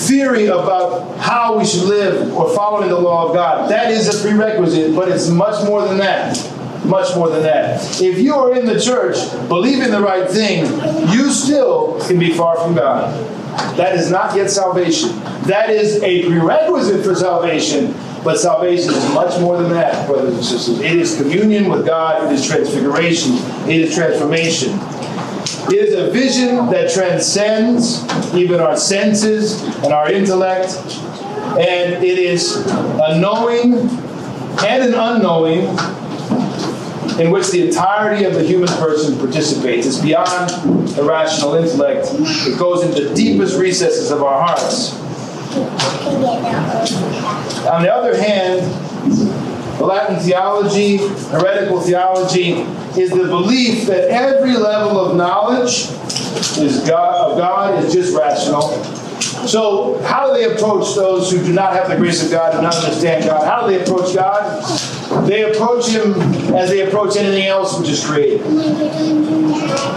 theory about how we should live or following the law of God. That is a prerequisite, but it's much more than that. Much more than that. If you are in the church believing the right thing, you still can be far from God. That is not yet salvation. That is a prerequisite for salvation, but salvation is much more than that, brothers and sisters. It is communion with God, it is transfiguration, it is transformation. It is a vision that transcends even our senses and our intellect, and it is a knowing and an unknowing in which the entirety of the human person participates. It's beyond the rational intellect. It goes into the deepest recesses of our hearts. On the other hand, the Latin theology, heretical theology, is the belief that every level of knowledge is God, of God is just rational. So, how do they approach those who do not have the grace of God, do not understand God? How do they approach God? They approach Him as they approach anything else which is created,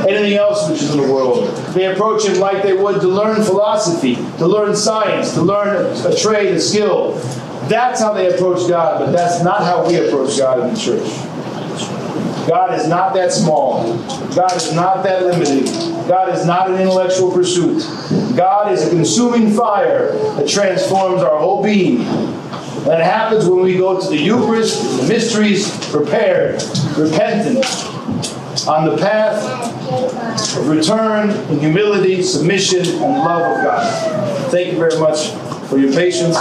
anything else which is in the world. They approach Him like they would to learn philosophy, to learn science, to learn a trade, a skill. That's how they approach God, but that's not how we approach God in the church. God is not that small. God is not that limited. God is not an intellectual pursuit. God is a consuming fire that transforms our whole being. That happens when we go to the Eucharist, the mysteries, prepared, repentant, on the path of return in humility, submission, and love of God. Thank you very much for your patience.